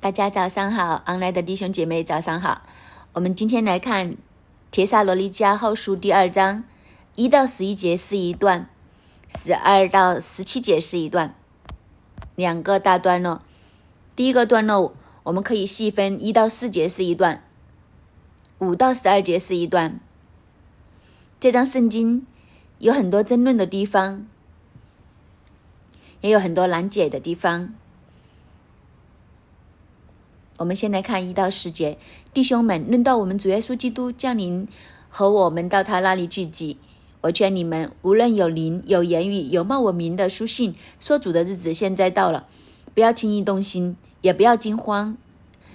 大家早上好昂莱的弟兄姐妹早上好。我们今天来看《铁萨罗尼迦后书》第二章一到十一节是一段，十二到十七节是一段，两个大段落。第一个段落我们可以细分，一到四节是一段，五到十二节是一段。这张圣经有很多争论的地方。也有很多难解的地方。我们先来看一到十节，弟兄们，论到我们主耶稣基督降临和我们到他那里聚集，我劝你们，无论有灵、有言语、有冒我名的书信，说主的日子现在到了，不要轻易动心，也不要惊慌。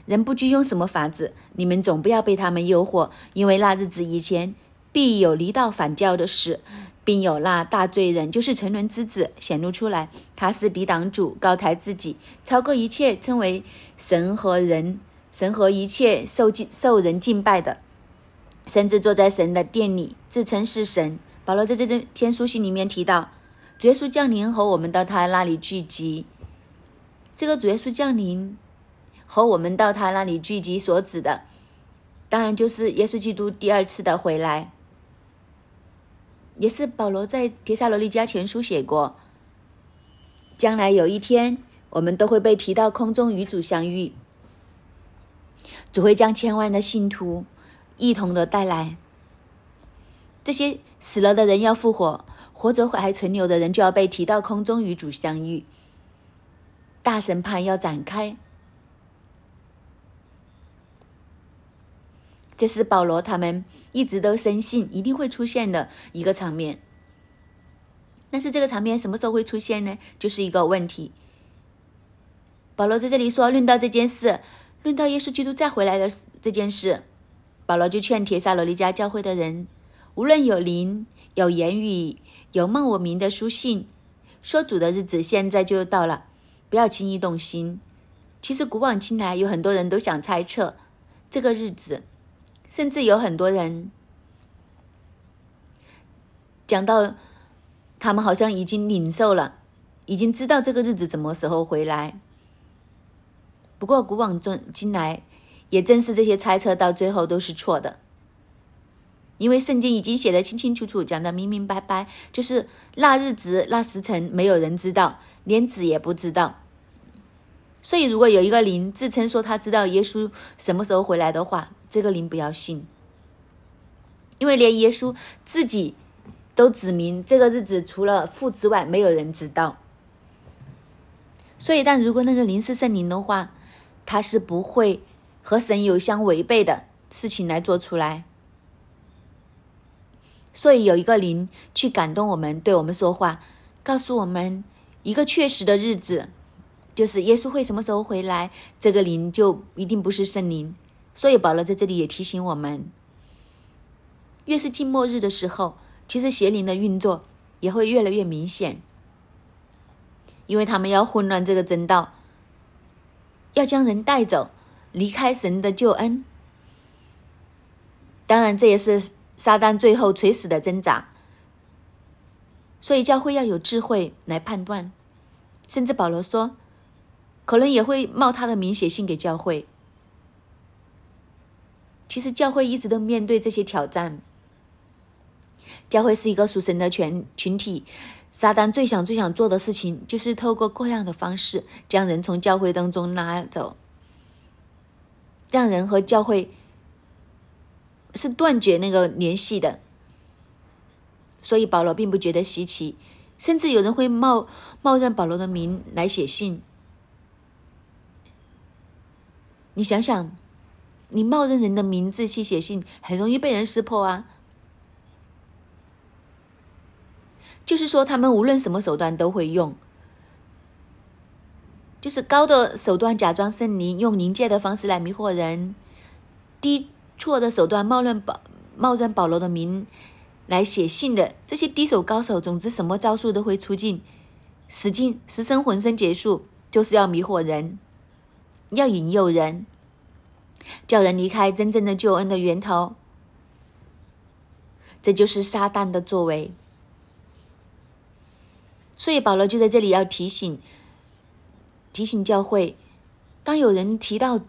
人不拘用什么法子，你们总不要被他们诱惑，因为那日子以前必有离道反教的事。并有那大罪人，就是沉沦之子显露出来。他是抵挡主，高抬自己，超过一切称为神和人、神和一切受敬受人敬拜的，甚至坐在神的殿里，自称是神。保罗在这篇书信里面提到，主耶稣降临和我们到他那里聚集。这个主耶稣降临和我们到他那里聚集所指的，当然就是耶稣基督第二次的回来。也是保罗在帖撒罗尼迦前书写过，将来有一天，我们都会被提到空中与主相遇，主会将千万的信徒一同的带来。这些死了的人要复活，活着还存留的人就要被提到空中与主相遇，大审判要展开。这是保罗他们一直都深信一定会出现的一个场面，但是这个场面什么时候会出现呢？就是一个问题。保罗在这里说，论到这件事，论到耶稣基督再回来的这件事，保罗就劝帖撒罗尼迦教会的人，无论有灵、有言语、有梦我名的书信，说主的日子现在就到了，不要轻易动心。其实古往今来，有很多人都想猜测这个日子。甚至有很多人讲到，他们好像已经领受了，已经知道这个日子什么时候回来。不过古往中今来，也正是这些猜测到最后都是错的，因为圣经已经写的清清楚楚，讲的明明白白，就是那日子那时辰没有人知道，连子也不知道。所以，如果有一个灵自称说他知道耶稣什么时候回来的话，这个灵不要信，因为连耶稣自己都指明这个日子除了父之外没有人知道。所以，但如果那个灵是圣灵的话，他是不会和神有相违背的事情来做出来。所以，有一个灵去感动我们，对我们说话，告诉我们一个确实的日子，就是耶稣会什么时候回来，这个灵就一定不是圣灵。所以保罗在这里也提醒我们，越是近末日的时候，其实邪灵的运作也会越来越明显，因为他们要混乱这个真道，要将人带走，离开神的救恩。当然，这也是撒旦最后垂死的挣扎。所以教会要有智慧来判断，甚至保罗说，可能也会冒他的名写信给教会。其实教会一直都面对这些挑战。教会是一个属神的全群体，撒旦最想最想做的事情，就是透过各样的方式将人从教会当中拉走，让人和教会是断绝那个联系的。所以保罗并不觉得稀奇，甚至有人会冒冒认保罗的名来写信。你想想。你冒认人的名字去写信，很容易被人识破啊。就是说，他们无论什么手段都会用，就是高的手段假装圣灵，用灵界的方式来迷惑人；低错的手段冒认保冒认保罗的名来写信的这些低手高手，总之什么招数都会出尽，使劲使生浑身解数，就是要迷惑人，要引诱人。叫人离开真正的救恩的源头，这就是撒旦的作为。所以保罗就在这里要提醒、提醒教会，当有人提到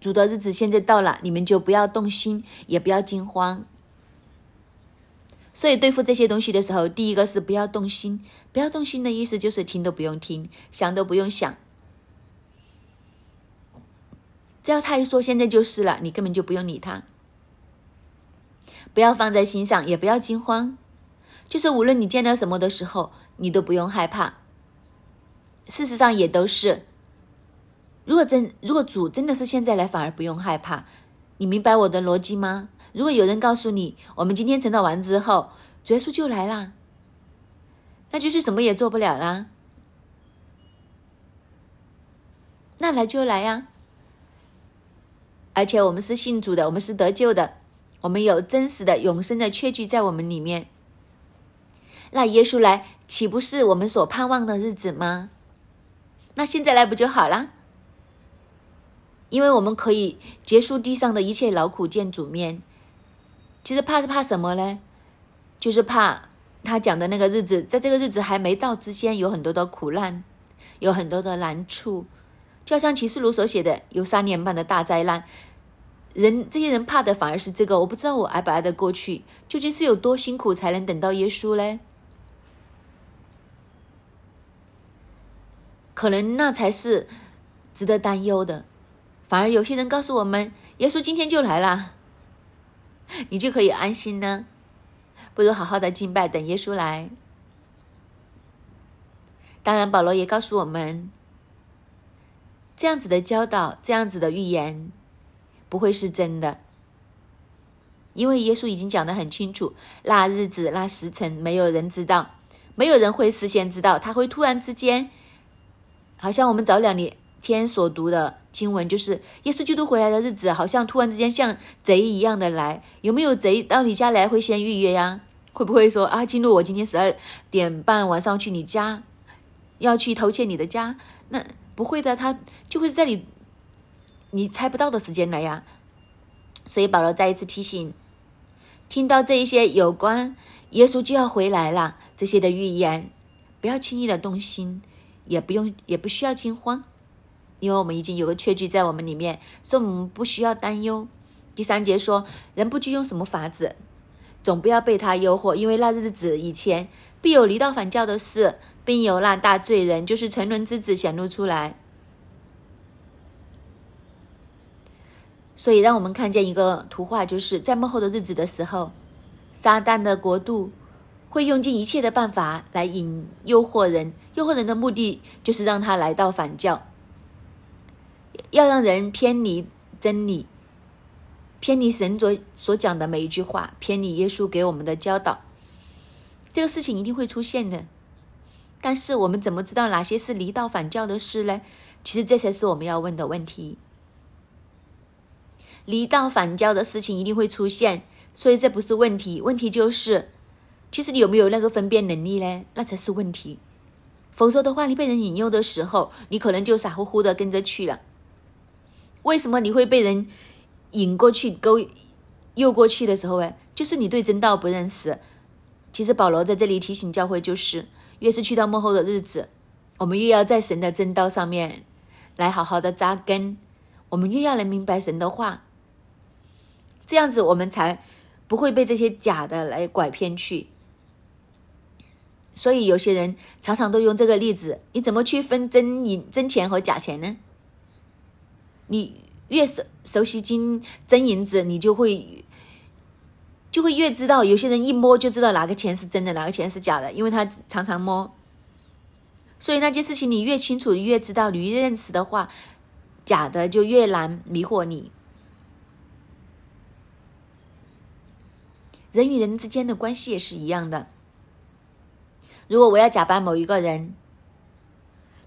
主的日子现在到了，你们就不要动心，也不要惊慌。所以对付这些东西的时候，第一个是不要动心。不要动心的意思就是听都不用听，想都不用想。只要他一说现在就是了，你根本就不用理他。不要放在心上，也不要惊慌。就是无论你见到什么的时候，你都不用害怕。事实上也都是。如果真如果主真的是现在来，反而不用害怕。你明白我的逻辑吗？如果有人告诉你，我们今天成长完之后，耶稣就来啦，那就是什么也做不了啦。那来就来呀！而且我们是信主的，我们是得救的，我们有真实的永生的确据在我们里面。那耶稣来，岂不是我们所盼望的日子吗？那现在来不就好啦？因为我们可以结束地上的一切劳苦，见主面。其实怕是怕什么呢？就是怕他讲的那个日子，在这个日子还没到之前，有很多的苦难，有很多的难处。就像启示录所写的，有三年半的大灾难。人这些人怕的反而是这个。我不知道我挨不挨得过去，究竟是有多辛苦才能等到耶稣呢？可能那才是值得担忧的。反而有些人告诉我们，耶稣今天就来了。你就可以安心呢，不如好好的敬拜，等耶稣来。当然，保罗也告诉我们，这样子的教导，这样子的预言，不会是真的，因为耶稣已经讲得很清楚，那日子、那时辰，没有人知道，没有人会事先知道，他会突然之间，好像我们早两年天所读的。经文就是耶稣基督回来的日子，好像突然之间像贼一样的来。有没有贼到你家来会先预约呀？会不会说啊，进入我今天十二点半晚上去你家，要去偷窃你的家？那不会的，他就会在你你猜不到的时间来呀。所以保罗再一次提醒，听到这一些有关耶稣就要回来了这些的预言，不要轻易的动心，也不用也不需要惊慌。因为我们已经有个确据在我们里面，所以我们不需要担忧。第三节说，人不拘用什么法子，总不要被他诱惑，因为那日子以前必有离道反教的事，并有那大罪人，就是沉沦之子显露出来。所以，让我们看见一个图画，就是在幕后的日子的时候，撒旦的国度会用尽一切的办法来引诱惑人，诱惑人的目的就是让他来到反教。要让人偏离真理，偏离神所所讲的每一句话，偏离耶稣给我们的教导，这个事情一定会出现的。但是我们怎么知道哪些是离道反教的事呢？其实这才是我们要问的问题。离道反教的事情一定会出现，所以这不是问题。问题就是，其实你有没有那个分辨能力呢？那才是问题。否则的话，你被人引诱的时候，你可能就傻乎乎的跟着去了。为什么你会被人引过去、勾诱过去的时候，哎，就是你对真道不认识。其实保罗在这里提醒教会，就是越是去到幕后的日子，我们越要在神的真道上面来好好的扎根，我们越要能明白神的话，这样子我们才不会被这些假的来拐骗去。所以有些人常常都用这个例子：你怎么去分真银、真钱和假钱呢？你越熟熟悉金真银子，你就会就会越知道，有些人一摸就知道哪个钱是真的，哪个钱是假的，因为他常常摸。所以那件事情你越清楚，越知道，你越认识的话，假的就越难迷惑你。人与人之间的关系也是一样的。如果我要假扮某一个人，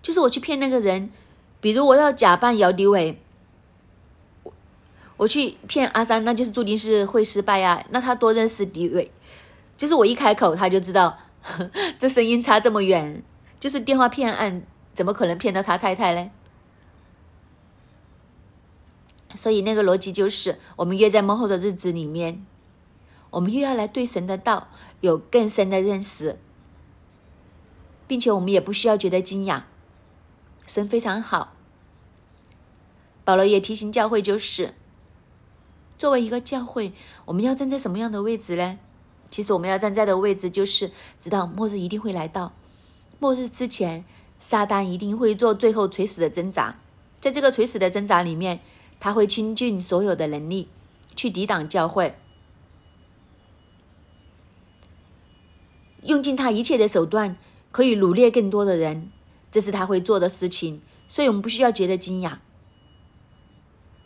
就是我去骗那个人，比如我要假扮姚迪伟。我去骗阿三，那就是注定是会失败呀。那他多认识迪伟，就是我一开口他就知道，这声音差这么远，就是电话骗案，怎么可能骗到他太太呢？所以那个逻辑就是，我们越在幕后的日子里面，我们越要来对神的道有更深的认识，并且我们也不需要觉得惊讶，神非常好。保罗也提醒教会，就是作为一个教会，我们要站在什么样的位置呢？其实我们要站在的位置，就是知道末日一定会来到，末日之前，撒旦一定会做最后垂死的挣扎，在这个垂死的挣扎里面，他会倾尽所有的能力去抵挡教会，用尽他一切的手段，可以掳掠更多的人，这是他会做的事情，所以我们不需要觉得惊讶。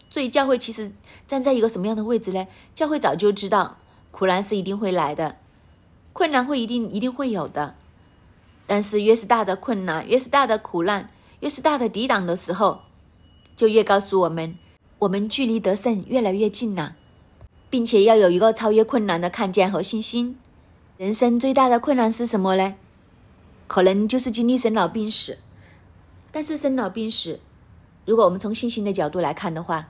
所以教会其实站在一个什么样的位置呢？教会早就知道苦难是一定会来的，困难会一定一定会有的。但是越是大的困难，越是大的苦难，越是大的抵挡的时候，就越告诉我们，我们距离得胜越来越近了，并且要有一个超越困难的看见和信心。人生最大的困难是什么呢？可能就是经历生老病死。但是生老病死，如果我们从信心的角度来看的话，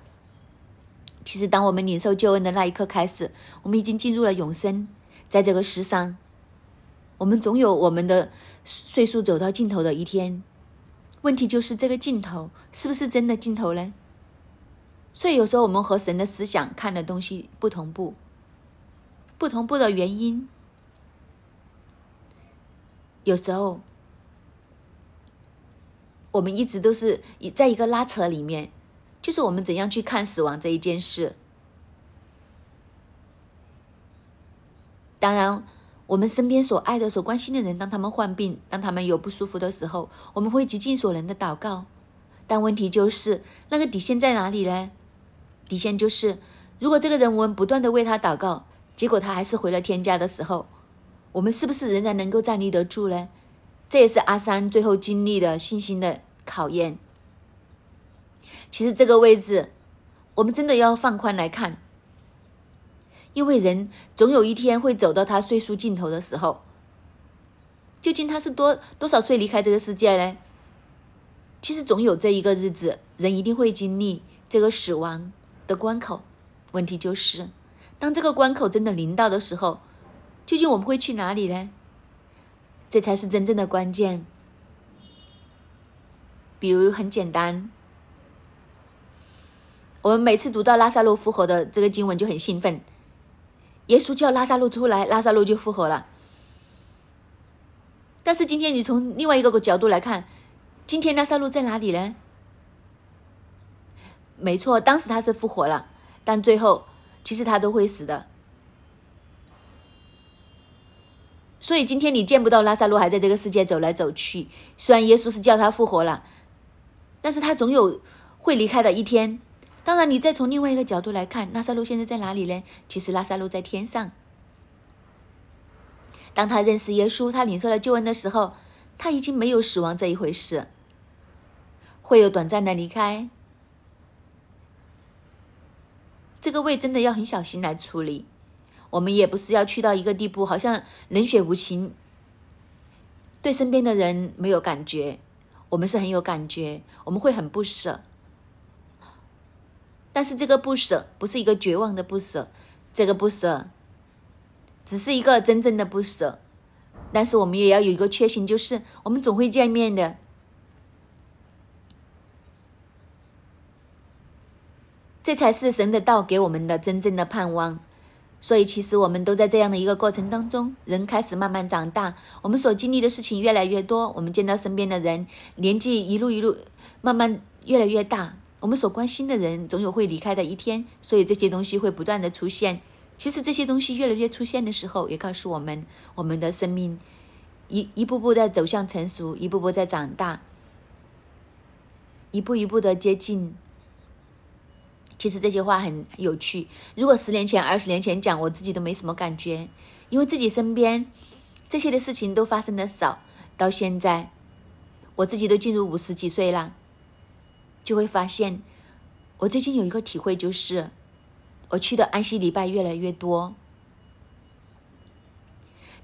其实，当我们领受救恩的那一刻开始，我们已经进入了永生。在这个世上，我们总有我们的岁数走到尽头的一天。问题就是这个尽头是不是真的尽头呢？所以有时候我们和神的思想看的东西不同步，不同步的原因，有时候我们一直都是在一个拉扯里面。就是我们怎样去看死亡这一件事。当然，我们身边所爱的、所关心的人，当他们患病、当他们有不舒服的时候，我们会极尽所能的祷告。但问题就是，那个底线在哪里呢？底线就是，如果这个人我们不断的为他祷告，结果他还是回了天家的时候，我们是不是仍然能够站立得住呢？这也是阿三最后经历的信心的考验。其实这个位置，我们真的要放宽来看，因为人总有一天会走到他岁数尽头的时候。究竟他是多多少岁离开这个世界呢？其实总有这一个日子，人一定会经历这个死亡的关口。问题就是，当这个关口真的临到的时候，究竟我们会去哪里呢？这才是真正的关键。比如很简单。我们每次读到拉萨路复活的这个经文就很兴奋，耶稣叫拉萨路出来，拉萨路就复活了。但是今天你从另外一个角度来看，今天拉萨路在哪里呢？没错，当时他是复活了，但最后其实他都会死的。所以今天你见不到拉萨路还在这个世界走来走去，虽然耶稣是叫他复活了，但是他总有会离开的一天。当然，你再从另外一个角度来看，拉萨路现在在哪里呢？其实拉萨路在天上。当他认识耶稣，他领受了救恩的时候，他已经没有死亡这一回事，会有短暂的离开。这个胃真的要很小心来处理。我们也不是要去到一个地步，好像冷血无情，对身边的人没有感觉。我们是很有感觉，我们会很不舍。但是这个不舍不是一个绝望的不舍，这个不舍只是一个真正的不舍。但是我们也要有一个确信，就是我们总会见面的。这才是神的道给我们的真正的盼望。所以，其实我们都在这样的一个过程当中，人开始慢慢长大，我们所经历的事情越来越多，我们见到身边的人年纪一路一路慢慢越来越大。我们所关心的人总有会离开的一天，所以这些东西会不断的出现。其实这些东西越来越出现的时候，也告诉我们，我们的生命一一步步在走向成熟，一步步在长大，一步一步的接近。其实这些话很有趣。如果十年前、二十年前讲，我自己都没什么感觉，因为自己身边这些的事情都发生的少。到现在，我自己都进入五十几岁了。就会发现，我最近有一个体会，就是我去的安息礼拜越来越多。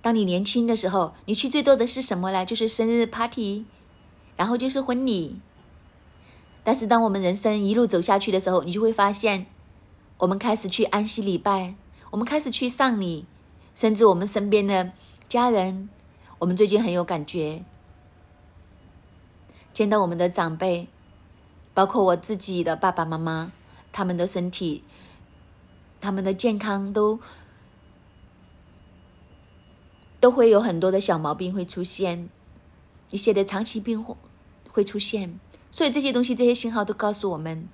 当你年轻的时候，你去最多的是什么呢？就是生日 party，然后就是婚礼。但是当我们人生一路走下去的时候，你就会发现，我们开始去安息礼拜，我们开始去丧礼，甚至我们身边的家人，我们最近很有感觉，见到我们的长辈。包括我自己的爸爸妈妈，他们的身体、他们的健康都都会有很多的小毛病会出现，一些的长期病会出现。所以这些东西、这些信号都告诉我们，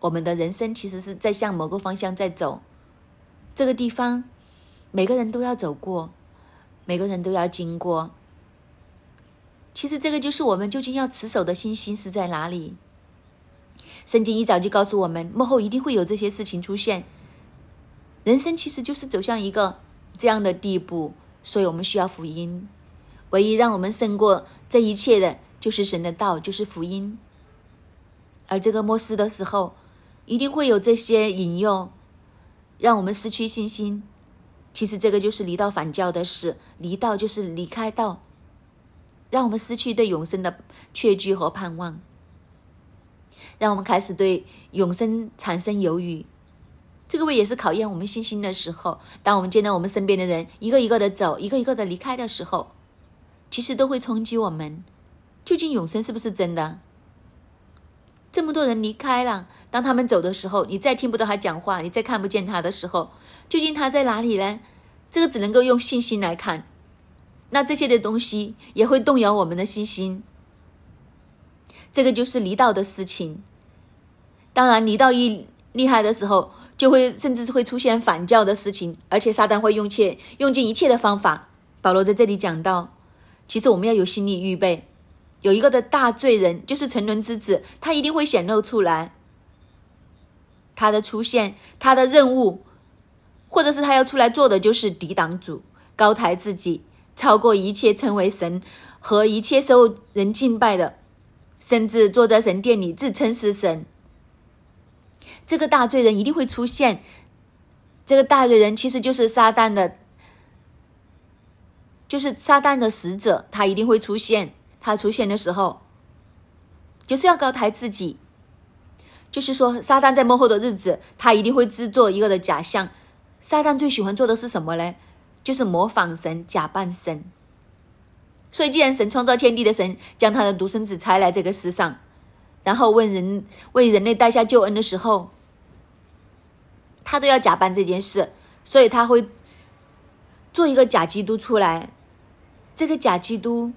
我们的人生其实是在向某个方向在走。这个地方，每个人都要走过，每个人都要经过。其实这个就是我们究竟要持守的信心是在哪里？圣经一早就告诉我们，幕后一定会有这些事情出现。人生其实就是走向一个这样的地步，所以我们需要福音。唯一让我们胜过这一切的，就是神的道，就是福音。而这个末世的时候，一定会有这些引诱，让我们失去信心。其实这个就是离道反教的事，离道就是离开道。让我们失去对永生的确据和盼望，让我们开始对永生产生犹豫。这个位也是考验我们信心的时候。当我们见到我们身边的人一个一个的走，一个一个的离开的时候，其实都会冲击我们：究竟永生是不是真的？这么多人离开了，当他们走的时候，你再听不到他讲话，你再看不见他的时候，究竟他在哪里呢？这个只能够用信心来看。那这些的东西也会动摇我们的信心，这个就是离道的事情。当然，离道一厉害的时候，就会甚至是会出现反教的事情，而且撒旦会用切用尽一切的方法。保罗在这里讲到，其实我们要有心理预备，有一个的大罪人，就是沉沦之子，他一定会显露出来。他的出现，他的任务，或者是他要出来做的，就是抵挡主，高抬自己。超过一切称为神和一切受人敬拜的，甚至坐在神殿里自称是神。这个大罪人一定会出现。这个大罪人其实就是撒旦的，就是撒旦的使者，他一定会出现。他出现的时候，就是要高抬自己。就是说，撒旦在幕后的日子，他一定会制作一个的假象。撒旦最喜欢做的是什么呢？就是模仿神，假扮神。所以，既然神创造天地的神将他的独生子差来这个世上，然后为人为人类带下救恩的时候，他都要假扮这件事，所以他会做一个假基督出来。这个假基督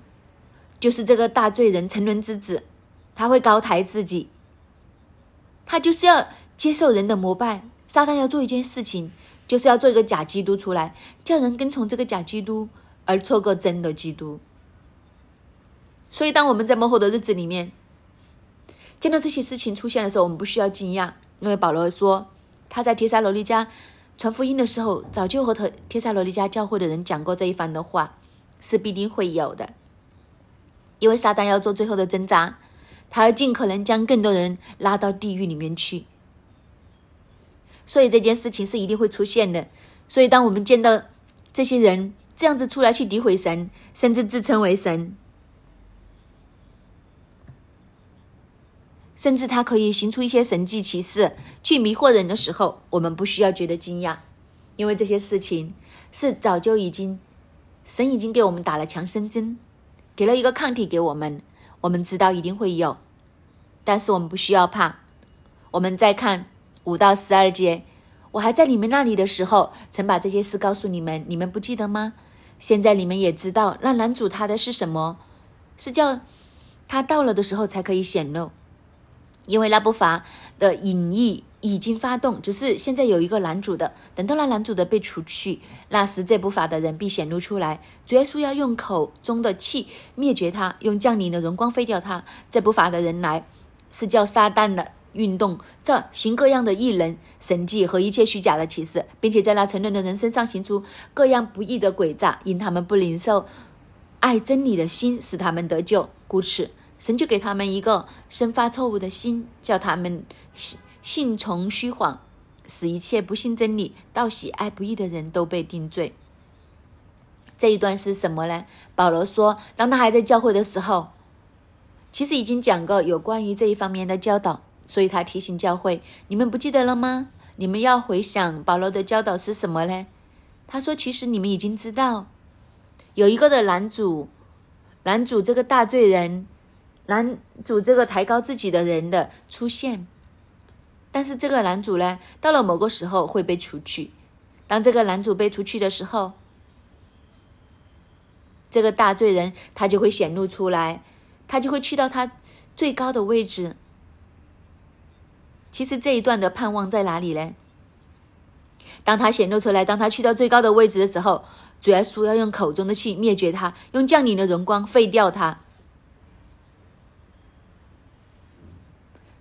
就是这个大罪人沉沦之子，他会高抬自己，他就是要接受人的膜拜。撒旦要做一件事情。就是要做一个假基督出来，叫人跟从这个假基督，而错过真的基督。所以，当我们在幕后的日子里面见到这些事情出现的时候，我们不需要惊讶，因为保罗说他在帖撒罗尼迦传福音的时候，早就和帖帖撒罗尼迦教会的人讲过这一番的话，是必定会有的。因为撒旦要做最后的挣扎，他要尽可能将更多人拉到地狱里面去。所以这件事情是一定会出现的。所以当我们见到这些人这样子出来去诋毁神，甚至自称为神，甚至他可以行出一些神迹奇事去迷惑人的时候，我们不需要觉得惊讶，因为这些事情是早就已经神已经给我们打了强身针，给了一个抗体给我们，我们知道一定会有，但是我们不需要怕。我们再看。五到十二节，我还在你们那里的时候，曾把这些事告诉你们，你们不记得吗？现在你们也知道，那男主他的是什么？是叫他到了的时候才可以显露，因为那不法的隐意已经发动，只是现在有一个男主的，等到那男主的被除去，那时这不法的人必显露出来。主耶稣要用口中的气灭绝他，用降临的荣光废掉他。这不法的人来，是叫撒旦的。运动，这行各样的异能、神迹和一切虚假的启示，并且在那沉沦的人身上行出各样不义的诡诈，因他们不领受爱真理的心，使他们得救。故此，神就给他们一个生发错误的心，叫他们信从虚谎，使一切不信真理、到喜爱不义的人都被定罪。这一段是什么呢？保罗说，当他还在教会的时候，其实已经讲过有关于这一方面的教导。所以他提醒教会：“你们不记得了吗？你们要回想保罗的教导是什么呢？”他说：“其实你们已经知道，有一个的男主，男主这个大罪人男主这个抬高自己的人的出现。但是这个男主呢，到了某个时候会被除去。当这个男主被除去的时候，这个大罪人他就会显露出来，他就会去到他最高的位置。其实这一段的盼望在哪里呢？当他显露出来，当他去到最高的位置的时候，主耶稣要用口中的气灭绝他，用降临的荣光废掉他。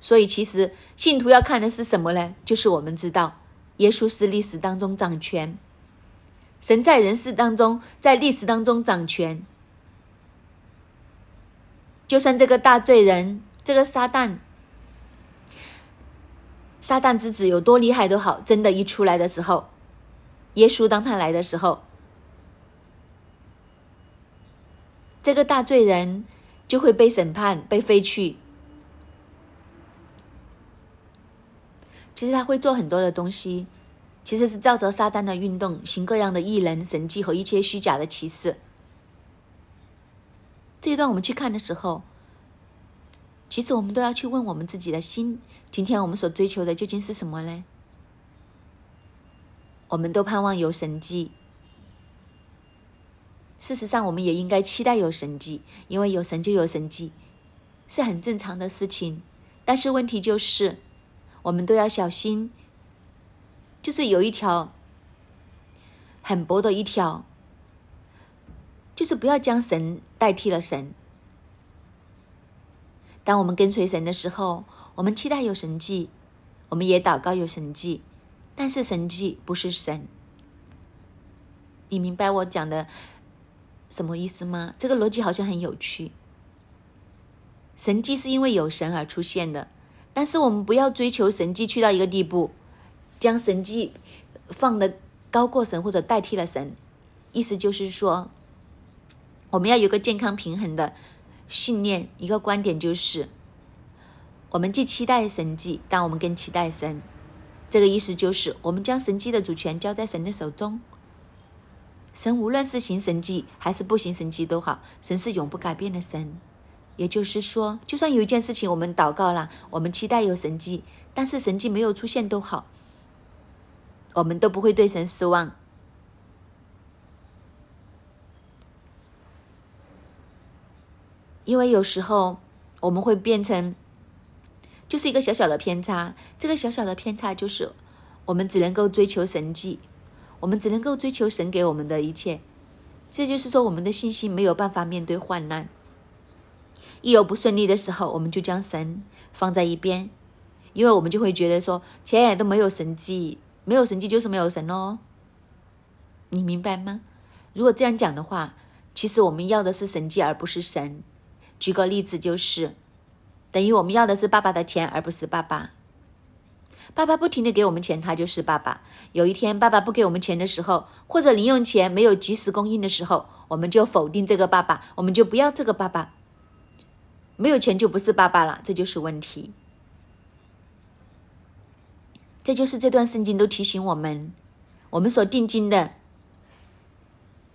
所以，其实信徒要看的是什么呢？就是我们知道，耶稣是历史当中掌权，神在人世当中，在历史当中掌权。就算这个大罪人，这个撒旦，撒旦之子有多厉害都好，真的，一出来的时候，耶稣当他来的时候，这个大罪人就会被审判，被废去。其实他会做很多的东西，其实是照着撒旦的运动，行各样的异能、神迹和一切虚假的奇事。这一段我们去看的时候，其实我们都要去问我们自己的心：今天我们所追求的究竟是什么呢？我们都盼望有神迹，事实上，我们也应该期待有神迹，因为有神就有神迹，是很正常的事情。但是问题就是。我们都要小心，就是有一条很薄的一条，就是不要将神代替了神。当我们跟随神的时候，我们期待有神迹，我们也祷告有神迹，但是神迹不是神。你明白我讲的什么意思吗？这个逻辑好像很有趣。神迹是因为有神而出现的。但是我们不要追求神迹去到一个地步，将神迹放的高过神或者代替了神。意思就是说，我们要有个健康平衡的信念，一个观点就是，我们既期待神迹，但我们更期待神。这个意思就是，我们将神迹的主权交在神的手中。神无论是行神迹还是不行神迹都好，神是永不改变的神。也就是说，就算有一件事情我们祷告了，我们期待有神迹，但是神迹没有出现都好，我们都不会对神失望，因为有时候我们会变成就是一个小小的偏差，这个小小的偏差就是我们只能够追求神迹，我们只能够追求神给我们的一切，这就是说我们的信心没有办法面对患难。一有不顺利的时候，我们就将神放在一边，因为我们就会觉得说，前也都没有神迹，没有神迹就是没有神哦。你明白吗？如果这样讲的话，其实我们要的是神迹，而不是神。举个例子，就是等于我们要的是爸爸的钱，而不是爸爸。爸爸不停的给我们钱，他就是爸爸。有一天爸爸不给我们钱的时候，或者零用钱没有及时供应的时候，我们就否定这个爸爸，我们就不要这个爸爸。没有钱就不是爸爸了，这就是问题。这就是这段圣经都提醒我们，我们所定睛的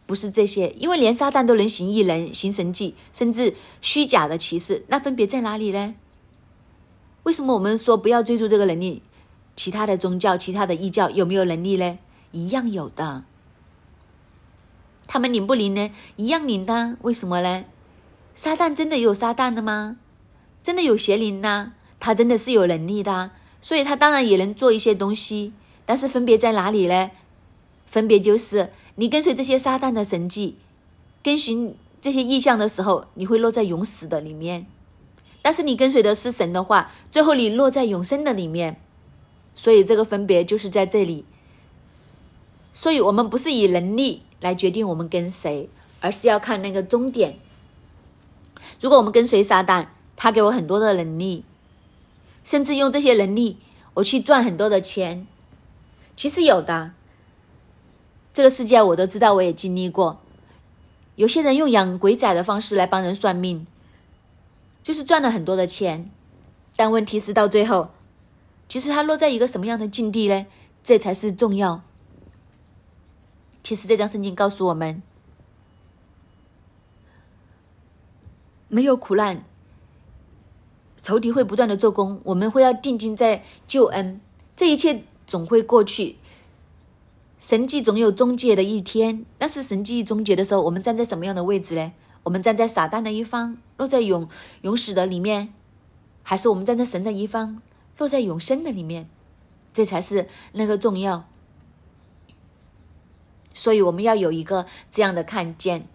不是这些，因为连撒旦都能行异能、行神迹，甚至虚假的骑士，那分别在哪里呢？为什么我们说不要追逐这个能力？其他的宗教、其他的异教有没有能力呢？一样有的。他们灵不灵呢？一样灵的。为什么呢？撒旦真的有撒旦的吗？真的有邪灵呐？他真的是有能力的，所以他当然也能做一些东西。但是分别在哪里呢？分别就是你跟随这些撒旦的神迹，跟循这些意象的时候，你会落在永死的里面；但是你跟随的是神的话，最后你落在永生的里面。所以这个分别就是在这里。所以我们不是以能力来决定我们跟谁，而是要看那个终点。如果我们跟随撒旦，他给我很多的能力，甚至用这些能力我去赚很多的钱。其实有的，这个世界我都知道，我也经历过。有些人用养鬼仔的方式来帮人算命，就是赚了很多的钱。但问题是到最后，其实他落在一个什么样的境地呢？这才是重要。其实这张圣经告诉我们。没有苦难，仇敌会不断的做工，我们会要定睛在救恩，这一切总会过去。神迹总有终结的一天，但是神迹终结的时候，我们站在什么样的位置呢？我们站在撒旦的一方，落在永永死的里面，还是我们站在神的一方，落在永生的里面？这才是那个重要。所以我们要有一个这样的看见，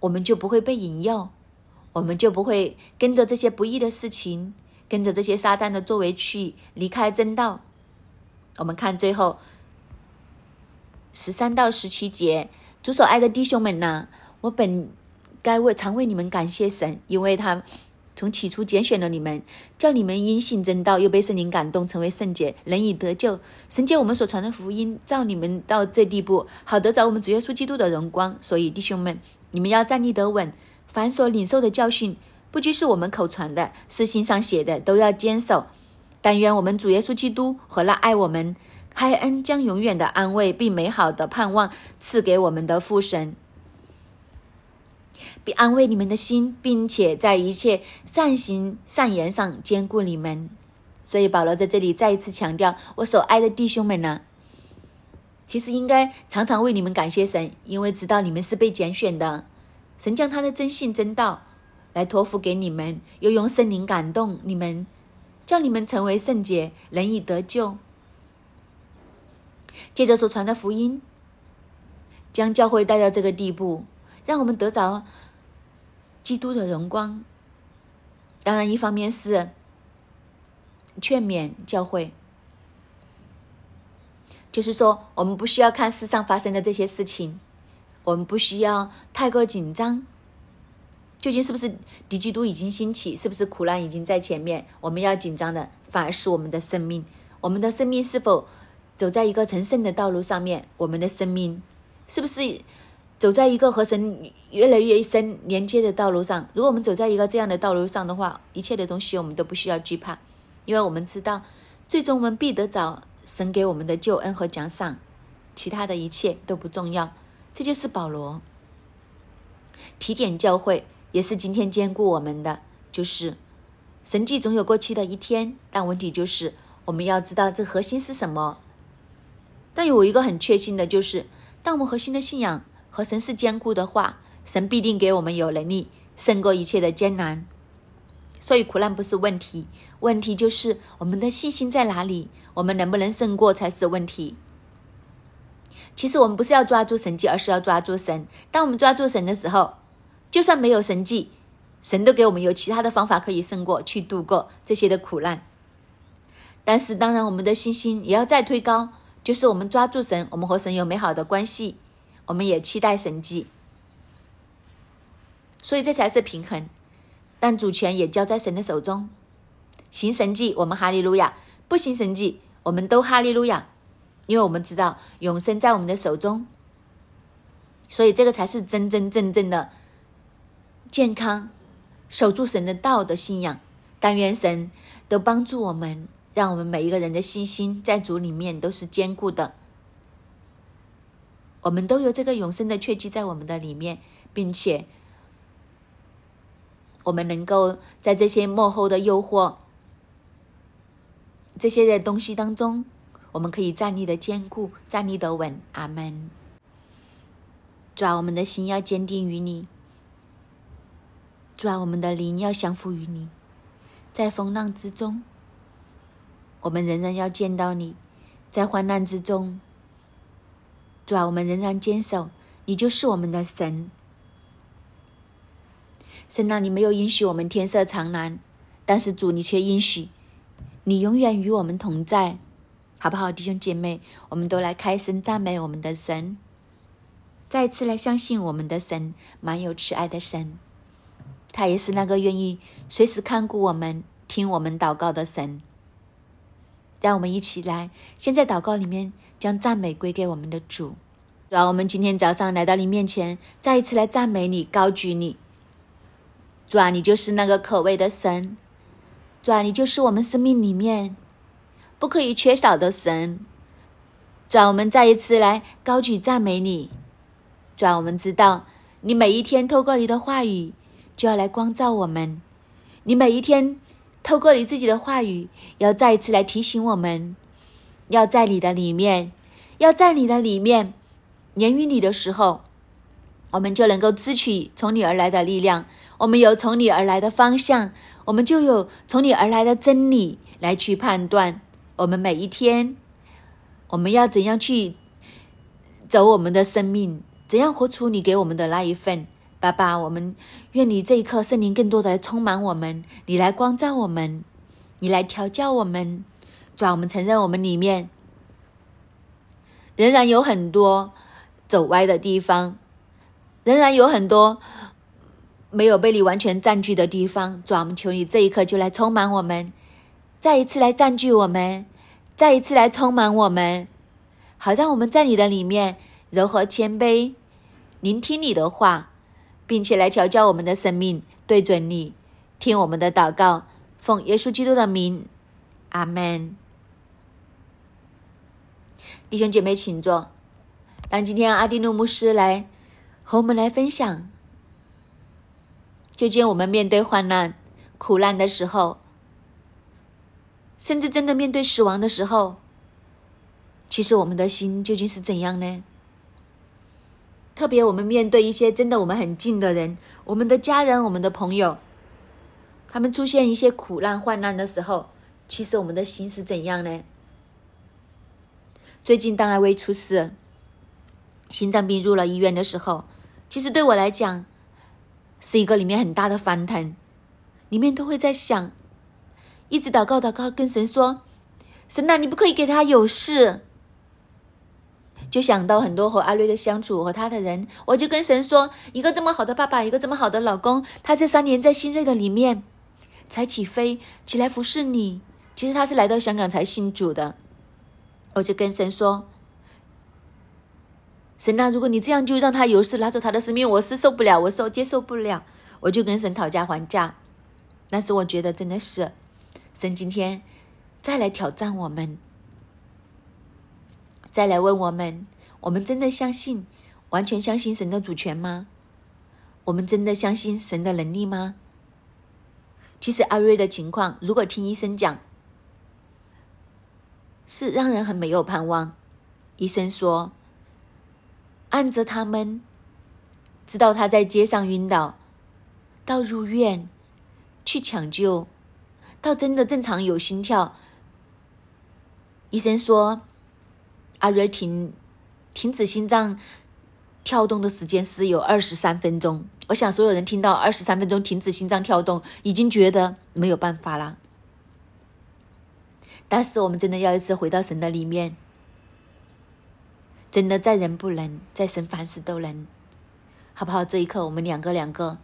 我们就不会被引诱，我们就不会跟着这些不义的事情，跟着这些撒旦的作为去离开正道。我们看最后。十三到十七节，主所爱的弟兄们呐，我本该为常为你们感谢神，因为他从起初拣选了你们，叫你们因信真道，又被圣灵感动，成为圣洁，人以得救。神借我们所传的福音，照你们到这地步，好得着我们主耶稣基督的荣光。所以弟兄们，你们要站立得稳，凡所领受的教训，不拘是我们口传的，是心上写的，都要坚守。但愿我们主耶稣基督和那爱我们。开恩将永远的安慰并美好的盼望赐给我们的父神，并安慰你们的心，并且在一切善行善言上兼顾你们。所以保罗在这里再一次强调：我所爱的弟兄们呢，其实应该常常为你们感谢神，因为知道你们是被拣选的。神将他的真信真道来托付给你们，又用圣灵感动你们，叫你们成为圣洁，人以得救。借着所传的福音，将教会带到这个地步，让我们得着基督的荣光。当然，一方面是劝勉教会，就是说，我们不需要看世上发生的这些事情，我们不需要太过紧张。究竟是不是敌基督已经兴起？是不是苦难已经在前面？我们要紧张的，反而是我们的生命。我们的生命是否？走在一个成圣的道路上面，我们的生命是不是走在一个和神越来越深连接的道路上？如果我们走在一个这样的道路上的话，一切的东西我们都不需要惧怕，因为我们知道，最终我们必得着神给我们的救恩和奖赏，其他的一切都不重要。这就是保罗提点教会，也是今天兼顾我们的，就是神迹总有过期的一天，但问题就是我们要知道这核心是什么。但有一个很确信的，就是当我们核心的信仰和神是坚固的话，神必定给我们有能力胜过一切的艰难。所以苦难不是问题，问题就是我们的信心在哪里，我们能不能胜过才是问题。其实我们不是要抓住神迹，而是要抓住神。当我们抓住神的时候，就算没有神迹，神都给我们有其他的方法可以胜过去度过这些的苦难。但是当然，我们的信心也要再推高。就是我们抓住神，我们和神有美好的关系，我们也期待神迹，所以这才是平衡。但主权也交在神的手中，行神迹我们哈利路亚，不行神迹我们都哈利路亚，因为我们知道永生在我们的手中，所以这个才是真真正正的健康，守住神的道的信仰。但愿神都帮助我们。让我们每一个人的信心在主里面都是坚固的，我们都有这个永生的确据在我们的里面，并且我们能够在这些幕后的诱惑、这些的东西当中，我们可以站立的坚固，站立的稳。阿门。主啊，我们的心要坚定于你；主啊，我们的灵要降服于你，在风浪之中。我们仍然要见到你，在患难之中，主啊，我们仍然坚守，你就是我们的神。神啊，你没有允许我们天色长蓝，但是主，你却允许，你永远与我们同在，好不好，弟兄姐妹？我们都来开声赞美我们的神，再次来相信我们的神，满有慈爱的神，他也是那个愿意随时看顾我们、听我们祷告的神。让我们一起来，先在祷告里面将赞美归给我们的主。主啊我们今天早上来到你面前，再一次来赞美你、高举你。主啊，你就是那个可畏的神，主啊，你就是我们生命里面不可以缺少的神。主啊，我们再一次来高举赞美你。主啊，我们知道你每一天透过你的话语就要来光照我们，你每一天透过你自己的话语，要再一次来提醒我们，要在你的里面，要在你的里面，连于你的时候，我们就能够支取从你而来的力量，我们有从你而来的方向，我们就有从你而来的真理来去判断我们每一天，我们要怎样去走我们的生命，怎样活出你给我们的那一份。爸爸，我们愿你这一刻圣灵更多的来充满我们，你来光照我们，你来调教我们。主啊，我们承认我们里面仍然有很多走歪的地方，仍然有很多没有被你完全占据的地方。主啊，我们求你这一刻就来充满我们，再一次来占据我们，再一次来充满我们，好让我们在你的里面柔和谦卑，聆听你的话。并且来调教我们的生命，对准你，听我们的祷告，奉耶稣基督的名，阿门。弟兄姐妹，请坐。当今天阿迪努牧师来和我们来分享，究竟我们面对患难、苦难的时候，甚至真的面对死亡的时候，其实我们的心究竟是怎样呢？特别我们面对一些真的我们很近的人，我们的家人、我们的朋友，他们出现一些苦难、患难的时候，其实我们的心是怎样呢？最近当艾薇出事，心脏病入了医院的时候，其实对我来讲是一个里面很大的翻腾，里面都会在想，一直祷告祷告，跟神说：“神呐，你不可以给他有事。”就想到很多和阿瑞的相处和他的人，我就跟神说：一个这么好的爸爸，一个这么好的老公，他这三年在新锐的里面才起飞起来服侍你。其实他是来到香港才信主的。我就跟神说：神啊，如果你这样就让他有事拿走他的生命，我是受不了，我受接受不了。我就跟神讨价还价。但是我觉得真的是神今天再来挑战我们。再来问我们：我们真的相信、完全相信神的主权吗？我们真的相信神的能力吗？其实阿瑞的情况，如果听医生讲，是让人很没有盼望。医生说，按着他们知道他在街上晕倒，到入院去抢救，到真的正常有心跳，医生说。阿瑞停停止心脏跳动的时间是有二十三分钟。我想所有人听到二十三分钟停止心脏跳动，已经觉得没有办法了。但是我们真的要一次回到神的里面，真的在人不能，在神凡事都能，好不好？这一刻我们两个两个，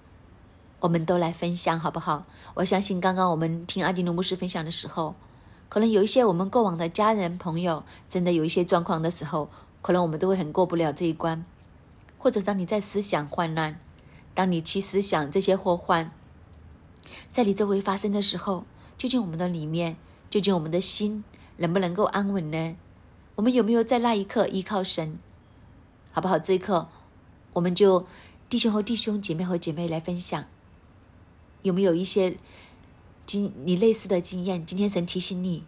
我们都来分享，好不好？我相信刚刚我们听阿迪努牧师分享的时候。可能有一些我们过往的家人朋友，真的有一些状况的时候，可能我们都会很过不了这一关。或者当你在思想患难，当你去思想这些祸患，在你周围发生的时候，究竟我们的里面，究竟我们的心能不能够安稳呢？我们有没有在那一刻依靠神？好不好？这一刻，我们就弟兄和弟兄，姐妹和姐妹来分享，有没有一些？经你类似的经验，今天神提醒你，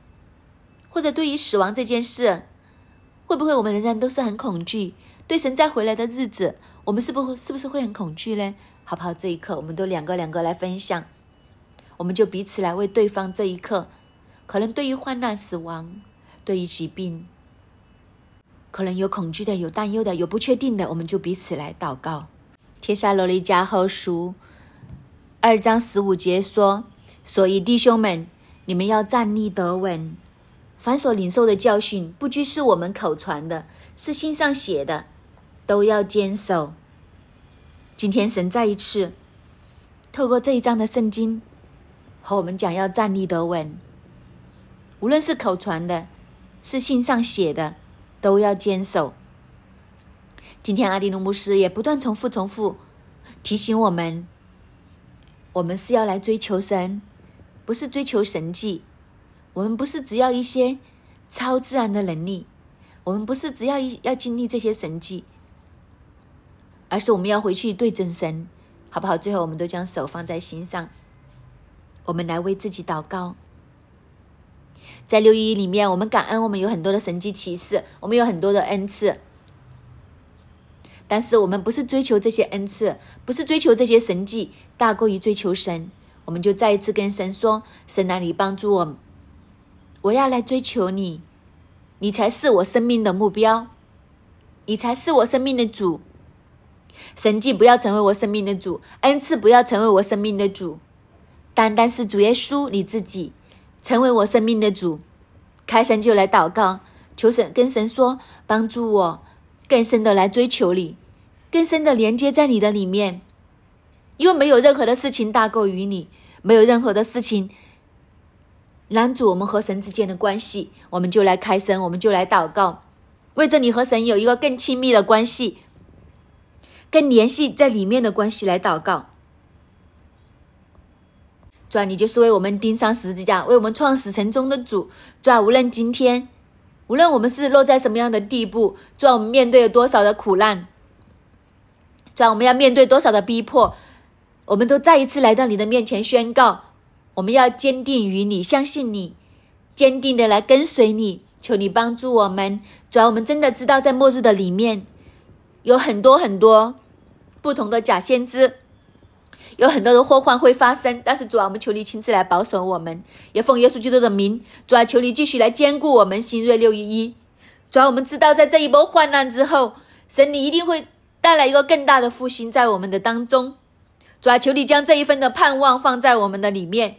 或者对于死亡这件事，会不会我们仍然都是很恐惧？对神再回来的日子，我们是不是不是会很恐惧呢？好不好？这一刻，我们都两个两个来分享，我们就彼此来为对方这一刻，可能对于患难、死亡，对于疾病，可能有恐惧的、有担忧的、有不确定的，我们就彼此来祷告。帖撒罗尼迦后书二章十五节说。所以，弟兄们，你们要站立得稳。凡所领受的教训，不拘是我们口传的，是信上写的，都要坚守。今天，神再一次透过这一章的圣经和我们讲，要站立得稳。无论是口传的，是信上写的，都要坚守。今天，阿迪努牧师也不断重复、重复提醒我们：我们是要来追求神。不是追求神迹，我们不是只要一些超自然的能力，我们不是只要一要经历这些神迹，而是我们要回去对真神，好不好？最后，我们都将手放在心上，我们来为自己祷告。在六一里面，我们感恩，我们有很多的神迹奇事，我们有很多的恩赐。但是我们不是追求这些恩赐，不是追求这些神迹，大过于追求神。我们就再一次跟神说：“神啊，你帮助我，我要来追求你，你才是我生命的目标，你才是我生命的主。神迹不要成为我生命的主，恩赐不要成为我生命的主，单单是主耶稣你自己成为我生命的主。开神就来祷告，求神跟神说，帮助我。”更深的来追求你，更深的连接在你的里面，因为没有任何的事情大过于你，没有任何的事情拦阻我们和神之间的关系。我们就来开声，我们就来祷告，为着你和神有一个更亲密的关系，更联系在里面的关系来祷告。主啊，你就是为我们钉上十字架，为我们创始成终的主。主啊，无论今天。无论我们是落在什么样的地步，主要我们面对了多少的苦难，主要我们要面对多少的逼迫，我们都再一次来到你的面前宣告：我们要坚定于你，相信你，坚定的来跟随你。求你帮助我们，主要我们真的知道，在末日的里面，有很多很多不同的假先知。有很多的祸患会发生，但是主啊，我们求你亲自来保守我们，也奉耶稣基督的名，主啊，求你继续来兼顾我们新锐六一一。主啊，我们知道在这一波患难之后，神你一定会带来一个更大的复兴在我们的当中。主啊，求你将这一份的盼望放在我们的里面。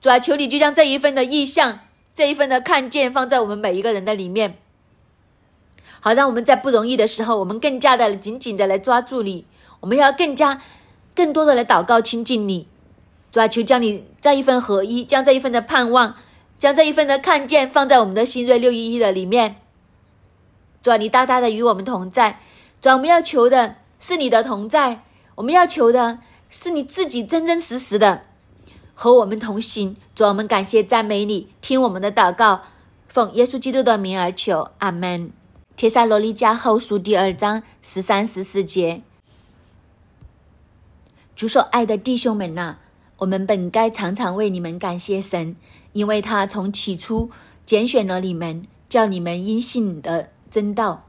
主啊，求你就将这一份的意向、这一份的看见放在我们每一个人的里面，好让我们在不容易的时候，我们更加的紧紧的来抓住你。我们要更加。更多的来祷告亲近你，主啊，求将你这一份合一，将这一份的盼望，将这一份的看见放在我们的新锐六一一的里面。主啊，你大大的与我们同在。主啊，我们要求的是你的同在，我们要求的是你自己真真实实的和我们同行。主啊，我们感谢赞美你，听我们的祷告，奉耶稣基督的名而求，阿门。帖撒罗尼迦后书第二章十三十四节。主所爱的弟兄们呐，我们本该常常为你们感谢神，因为他从起初拣选了你们，叫你们因信的真道，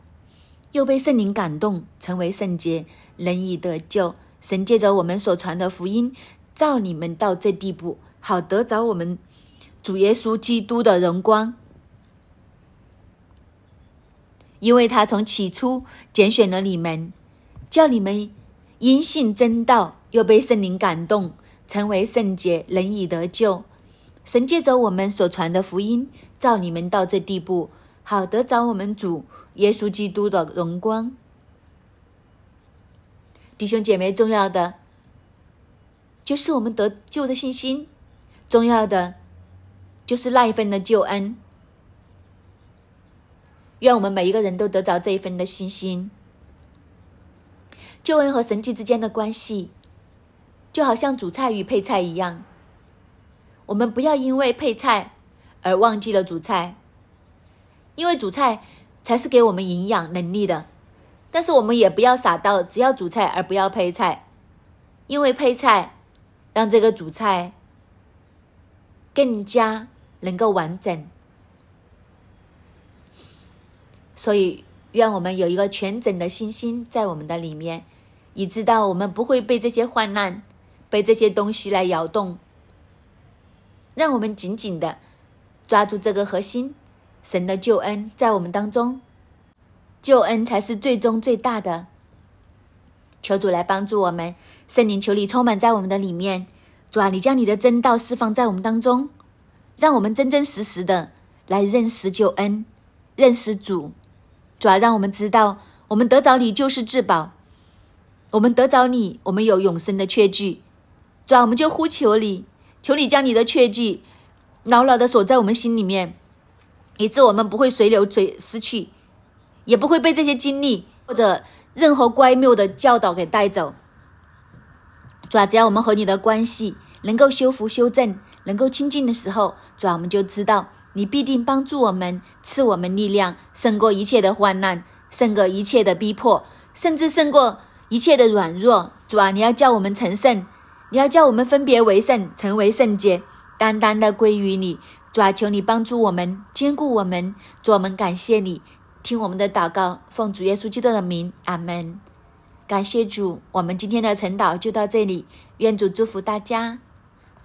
又被圣灵感动，成为圣洁，能以得救。神借着我们所传的福音，召你们到这地步，好得着我们主耶稣基督的荣光。因为他从起初拣选了你们，叫你们因信真道。又被圣灵感动，成为圣洁，人以得救。神借着我们所传的福音，召你们到这地步，好得着我们主耶稣基督的荣光。弟兄姐妹，重要的就是我们得救的信心，重要的就是那一份的救恩。愿我们每一个人都得着这一份的信心。救恩和神迹之间的关系。就好像主菜与配菜一样，我们不要因为配菜而忘记了主菜，因为主菜才是给我们营养能力的。但是我们也不要傻到只要主菜而不要配菜，因为配菜让这个主菜更加能够完整。所以，愿我们有一个全整的信心在我们的里面，以知道我们不会被这些患难。被这些东西来摇动，让我们紧紧的抓住这个核心，神的救恩在我们当中，救恩才是最终最大的。求主来帮助我们，圣灵求你充满在我们的里面，主啊，你将你的真道释放在我们当中，让我们真真实实的来认识救恩，认识主，主啊，让我们知道，我们得着你就是至宝，我们得着你，我们有永生的确据。主啊，我们就呼求你，求你将你的确据牢牢的锁在我们心里面，以致我们不会随流随失去，也不会被这些经历或者任何乖谬的教导给带走。主啊，只要我们和你的关系能够修复修正，能够亲近的时候，主啊，我们就知道你必定帮助我们，赐我们力量，胜过一切的患难，胜过一切的逼迫，甚至胜过一切的软弱。主啊，你要叫我们成圣。你要叫我们分别为圣，成为圣洁，单单的归于你。主啊，求你帮助我们，坚固我们。主，我们感谢你，听我们的祷告，奉主耶稣基督的名，阿门。感谢主，我们今天的晨祷就到这里，愿主祝福大家。